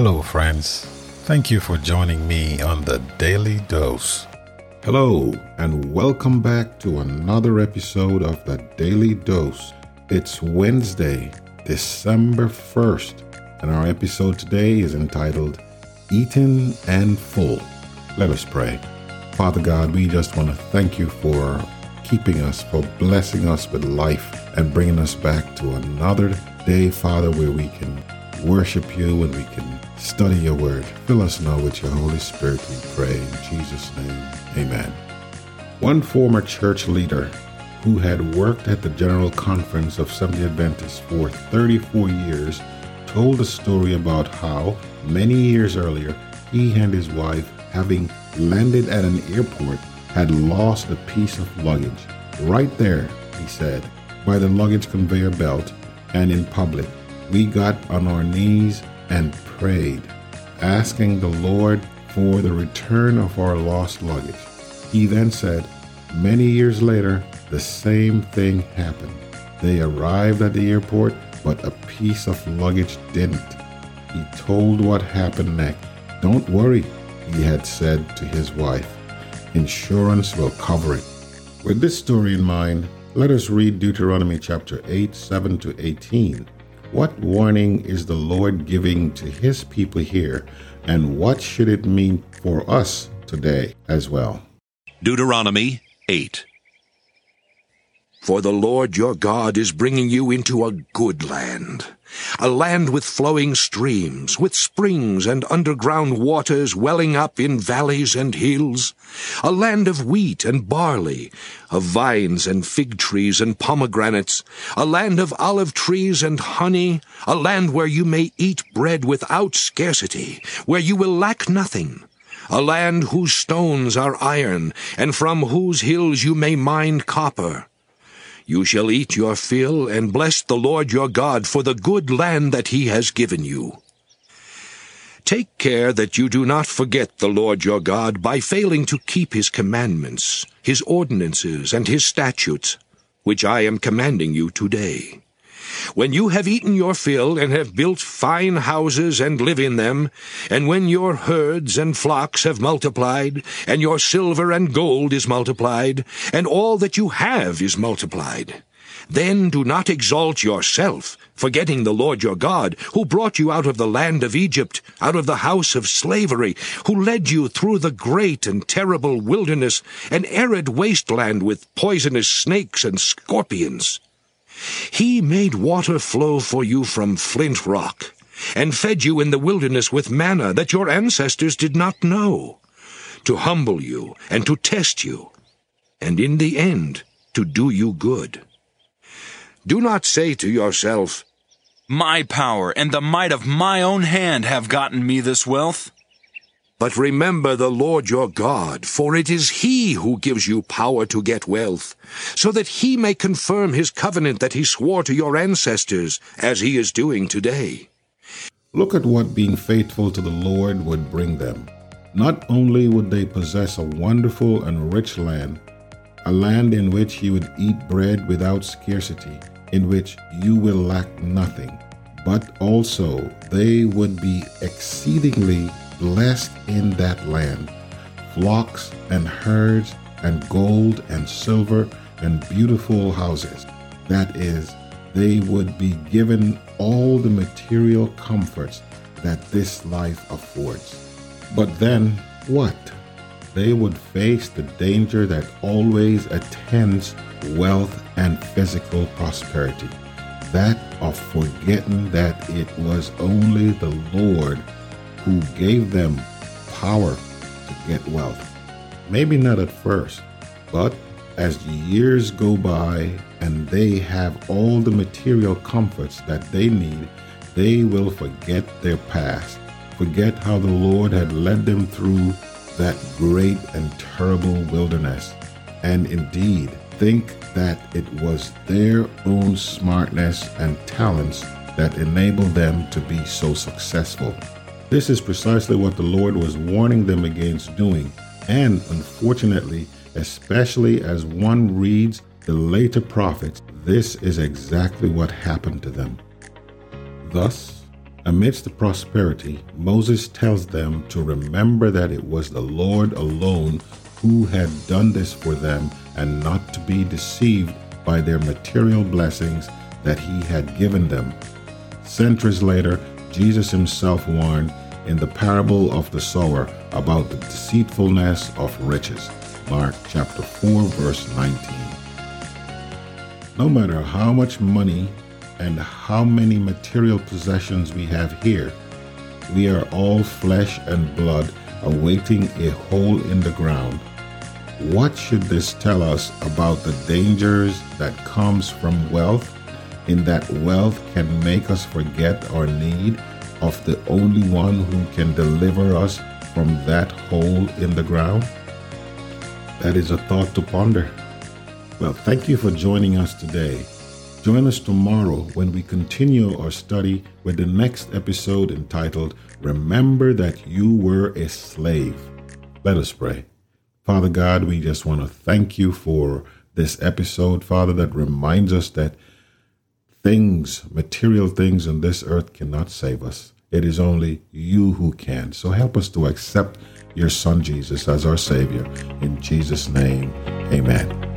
Hello, friends. Thank you for joining me on the Daily Dose. Hello, and welcome back to another episode of the Daily Dose. It's Wednesday, December 1st, and our episode today is entitled Eaten and Full. Let us pray. Father God, we just want to thank you for keeping us, for blessing us with life, and bringing us back to another day, Father, where we can worship you and we can study your word. Fill us now with your Holy Spirit, we pray. In Jesus' name, amen. One former church leader who had worked at the General Conference of Seventh Adventists for 34 years told a story about how, many years earlier, he and his wife, having landed at an airport, had lost a piece of luggage. Right there, he said, by the luggage conveyor belt and in public. We got on our knees and prayed, asking the Lord for the return of our lost luggage. He then said, Many years later, the same thing happened. They arrived at the airport, but a piece of luggage didn't. He told what happened next. Don't worry, he had said to his wife. Insurance will cover it. With this story in mind, let us read Deuteronomy chapter 8, 7 to 18. What warning is the Lord giving to his people here, and what should it mean for us today as well? Deuteronomy 8. For the Lord your God is bringing you into a good land, a land with flowing streams, with springs and underground waters welling up in valleys and hills, a land of wheat and barley, of vines and fig trees and pomegranates, a land of olive trees and honey, a land where you may eat bread without scarcity, where you will lack nothing, a land whose stones are iron, and from whose hills you may mine copper. You shall eat your fill, and bless the Lord your God for the good land that he has given you. Take care that you do not forget the Lord your God by failing to keep his commandments, his ordinances, and his statutes, which I am commanding you today. When you have eaten your fill and have built fine houses and live in them, and when your herds and flocks have multiplied, and your silver and gold is multiplied, and all that you have is multiplied, then do not exalt yourself, forgetting the Lord your God, who brought you out of the land of Egypt, out of the house of slavery, who led you through the great and terrible wilderness, an arid wasteland with poisonous snakes and scorpions. He made water flow for you from flint rock, and fed you in the wilderness with manna that your ancestors did not know, to humble you and to test you, and in the end to do you good. Do not say to yourself, My power and the might of my own hand have gotten me this wealth. But remember the Lord your God, for it is He who gives you power to get wealth, so that He may confirm His covenant that He swore to your ancestors, as He is doing today. Look at what being faithful to the Lord would bring them. Not only would they possess a wonderful and rich land, a land in which you would eat bread without scarcity, in which you will lack nothing, but also they would be exceedingly blessed in that land flocks and herds and gold and silver and beautiful houses. That is, they would be given all the material comforts that this life affords. But then what? They would face the danger that always attends wealth and physical prosperity that of forgetting that it was only the Lord who gave them power to get wealth. Maybe not at first, but as years go by and they have all the material comforts that they need, they will forget their past, forget how the Lord had led them through that great and terrible wilderness, and indeed think that it was their own smartness and talents that enabled them to be so successful. This is precisely what the Lord was warning them against doing, and unfortunately, especially as one reads the later prophets, this is exactly what happened to them. Thus, Amidst the prosperity, Moses tells them to remember that it was the Lord alone who had done this for them and not to be deceived by their material blessings that he had given them. Centuries later, Jesus himself warned in the parable of the sower about the deceitfulness of riches. Mark chapter 4 verse 19. No matter how much money and how many material possessions we have here, we are all flesh and blood awaiting a hole in the ground. What should this tell us about the dangers that comes from wealth in that wealth can make us forget our need of the only one who can deliver us from that hole in the ground? That is a thought to ponder. Well, thank you for joining us today. Join us tomorrow when we continue our study with the next episode entitled Remember That You Were a Slave. Let us pray. Father God, we just want to thank you for this episode, Father, that reminds us that things, material things on this earth cannot save us. It is only you who can. So help us to accept your Son Jesus as our Savior. In Jesus' name, amen.